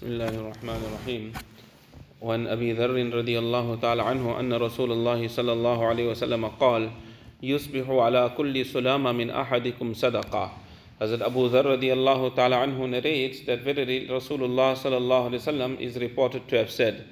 بسم الله الرحمن الرحيم وعن أبي ذر رضي الله تعالى عنه أن رسول الله صلى الله عليه وسلم قال يصبح على كل سلامة من أحدكم صدقة Hazrat Abu Dharr radiallahu ta'ala anhu narrates that verily Rasulullah sallallahu alayhi wasallam is reported to have said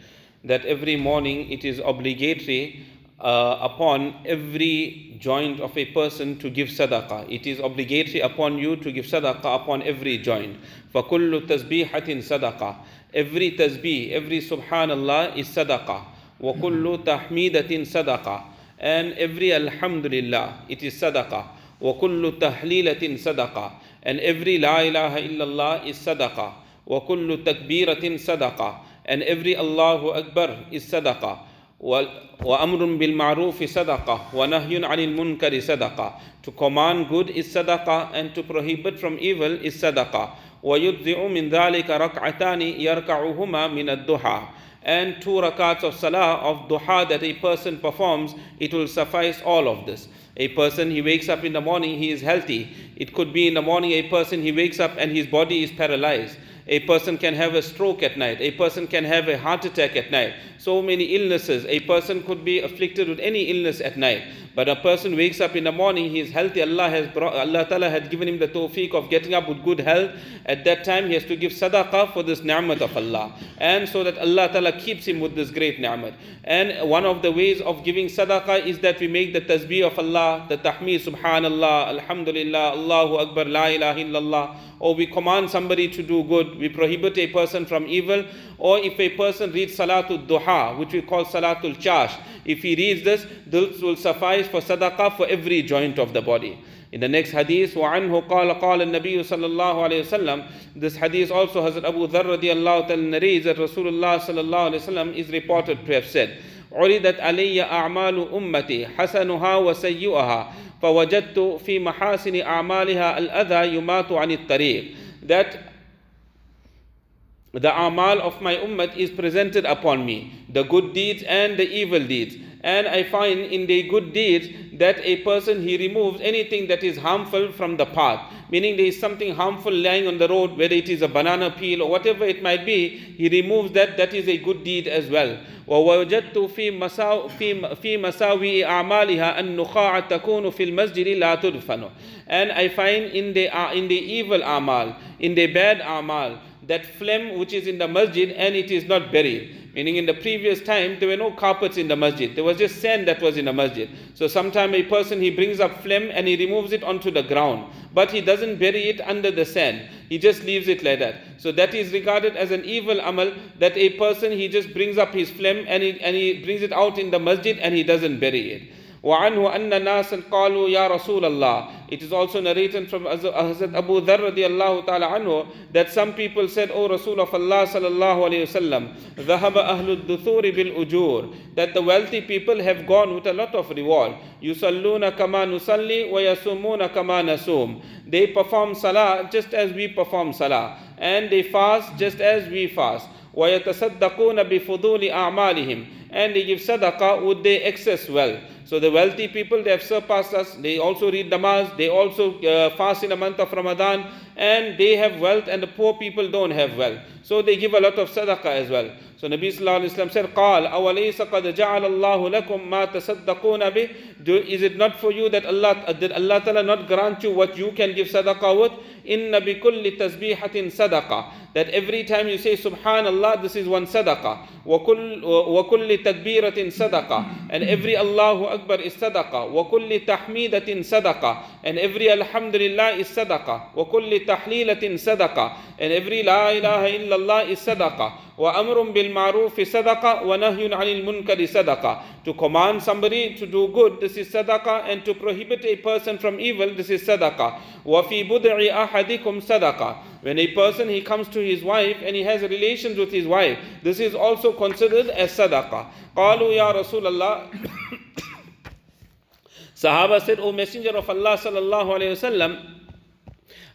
that every morning it is obligatory uh, upon every joint of a person to give sadaqah. It is obligatory upon you to give sadaqah upon every joint. فَكُلُّ تَسْبِيحَةٍ sadaqah. Every tasbih, every subhanallah is sadaqah. وَكُلُّ تَحْمِيدَةٍ sadaqah. And every alhamdulillah, it is sadaqah. وَكُلُّ تَحْلِيلَةٍ صَدَقَةٍ And every La ilaha illallah is sadaqah. وَكُلُّ تَكْبِيرَةٍ صَدَقَةٍ And every Allahu Akbar is sadaqah. وَأَمْرٌ بِالْمَعْرُوفِ صَدَقَةٍ وَنَهْيٌ عَنِ الْمُنْكَرِ صَدَقَةٍ To command good is sadaqah and to prohibit from evil is sadaqah. وَيُجْزِعُ مِنْ ذَلِكَ رَكْعَتَانِ يَرْكَعُهُمَا مِنَ الدُّحَى and two rakats of salah of duha that a person performs, it will suffice all of this. A person, he wakes up in the morning, he is healthy. It could be in the morning, a person, he wakes up and his body is paralyzed. a person can have a stroke at night. A person can have a heart attack at night. So many illnesses. A person could be afflicted with any illness at night. But a person wakes up in the morning, he is healthy. Allah has brought, Allah Ta'ala had given him the tawfiq of getting up with good health. At that time, he has to give sadaqah for this ni'mat of Allah. And so that Allah Ta'ala keeps him with this great ni'mat. And one of the ways of giving sadaqah is that we make the tasbih of Allah, the tahmid, subhanallah, alhamdulillah, Allahu Akbar, la ilaha illallah. Or we command somebody to do good, we prohibit a person from evil. Or if a person reads Salatul Duha, which we call Salatul Chasht, if he reads this, this will suffice for sadaqah for every joint of the body. In the next hadith, وعنه قال قال النبي صلى الله عليه وسلم This hadith also has Abu Dharr radiallahu ta'ala narrates that Rasulullah صلى الله عليه وسلم is reported to have said عرضت علي أعمال أمتي حسنها وسيئها فوجدت في محاسن أعمالها الأذى يمات عن الطريق That the amal of my ummah is presented upon me, the good deeds and the evil deeds. And I find in the good deeds that a person he removes anything that is harmful from the path. Meaning there is something harmful lying on the road, whether it is a banana peel or whatever it might be, he removes that, that is a good deed as well. ووجدت في مساو في في مساوي أعمالها النخاع تكون في المسجد لا تدفن. And I find in the uh, in the evil amal, in the bad amal, that phlegm which is in the masjid and it is not buried. Meaning in the previous time there were no carpets in the masjid. There was just sand that was in the masjid. So sometime a person he brings up phlegm and he removes it onto the ground. But he doesn't bury it under the sand. He just leaves it like that. So that is regarded as an evil amal that a person he just brings up his phlegm and he, and he brings it out in the masjid and he doesn't bury it. وعنه أن ناسا قالوا يا رسول الله It is also narrated from Hazrat Abu Dharr radiallahu ta'ala anhu that some people said, O Rasul of Allah sallallahu alayhi wasallam, ذهب أهل الدثور بالأجور That the wealthy people have gone with a lot of reward. يصلون كما نصلي ويصومون كما نصوم They perform salah just as we perform salah. And they fast just as we fast. ويتصدقون بفضول أعمالهم And they give sadaqah with their excess wealth. So the wealthy people, they have surpassed us. They also read namaz. They also uh, fast in the month of Ramadan. And they have wealth and the poor people don't have wealth. So they give a lot of sadaqah as well. So Nabi Sallallahu Alaihi Wasallam said, قال أوليس قد جعل الله لكم ما تصدقون به Is it not for you that Allah, did Allah Ta'ala not grant you what you can give sadaqah with? إن بكل تسبيحة صدقة That every time you say Subhanallah, this is one sadaqah. وكل, وكل تكبيرة صدقة And every Allahu Akbar is sadaqah. وكل تحميدة صدقة And every Alhamdulillah is sadaqah. وكل تحليلة صدقة And every La ilaha illallah is. وأمر بالمعروف صدقة ونهي عن المنكر صدقة To command somebody to do good, this is sadaqah. And to prohibit a person from evil, this is sadaqah. وفي بدع أحدكم صدقة When a person he comes to his wife and he has relations with his wife, this is also considered as sadaqah. قالوا يا رسول الله Sahaba said, O Messenger of Allah sallallahu alayhi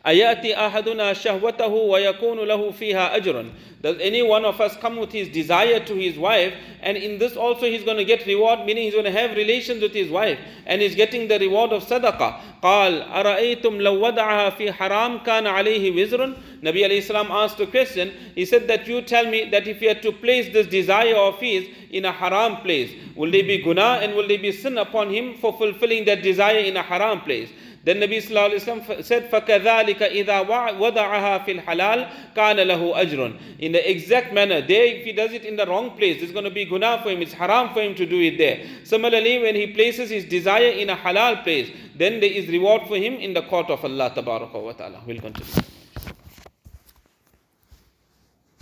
wasallam, أيأتي أحدنا شهوته ويكون له فيها أجر Does any one of us come with his desire to his wife and in this also he's going to get reward meaning he's going to have relations with his wife and he's getting the reward of sadaqah قال أرأيتم لو وضعها في حرام كان عليه وزر Nabi alayhi salam asked a question. He said that you tell me that if you had to place this desire of his in a haram place, will there be guna and will there be sin upon him for fulfilling that desire in a haram place? Then Nabi Sallallahu Alaihi Wasallam said, فَكَذَلِكَ إِذَا وَضَعَهَا فِي الْحَلَالِ كَانَ لَهُ أَجْرٌ In the exact manner, there if he does it in the wrong place, there's going to be guna for him, it's haram for him to do it there. Similarly, when he places his desire in a halal place, then there is reward for him in the court of Allah Ta'ala. We'll continue.